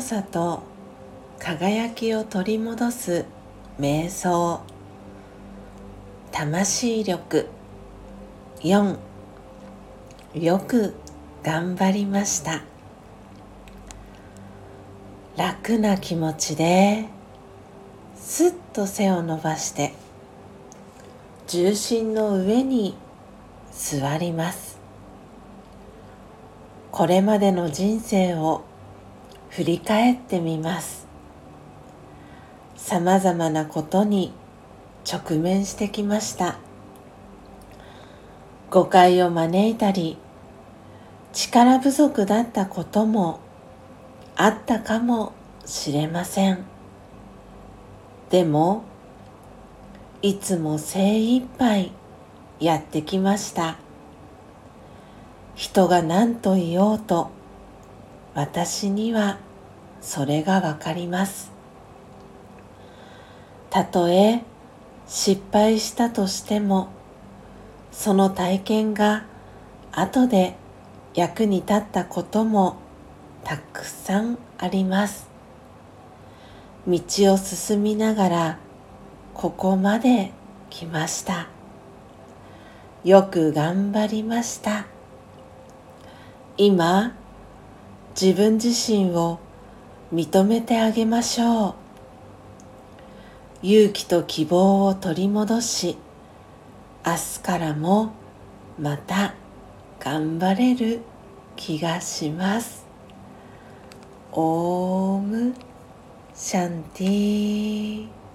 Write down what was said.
さと輝きを取り戻す瞑想魂力。4よく頑張りました。楽な気持ちですっと背を伸ばして重心の上に座ります。これまでの人生を振り返ってみます。さまざまなことに直面してきました。誤解を招いたり力不足だったこともあったかもしれません。でもいつも精一杯やってきました。人が何と言おうと私にはそれがわかります。たとえ失敗したとしてもその体験が後で役に立ったこともたくさんあります。道を進みながらここまで来ました。よく頑張りました。今自分自身を認めてあげましょう。勇気と希望を取り戻し明日からもまた頑張れる気がします。オームシャンティー。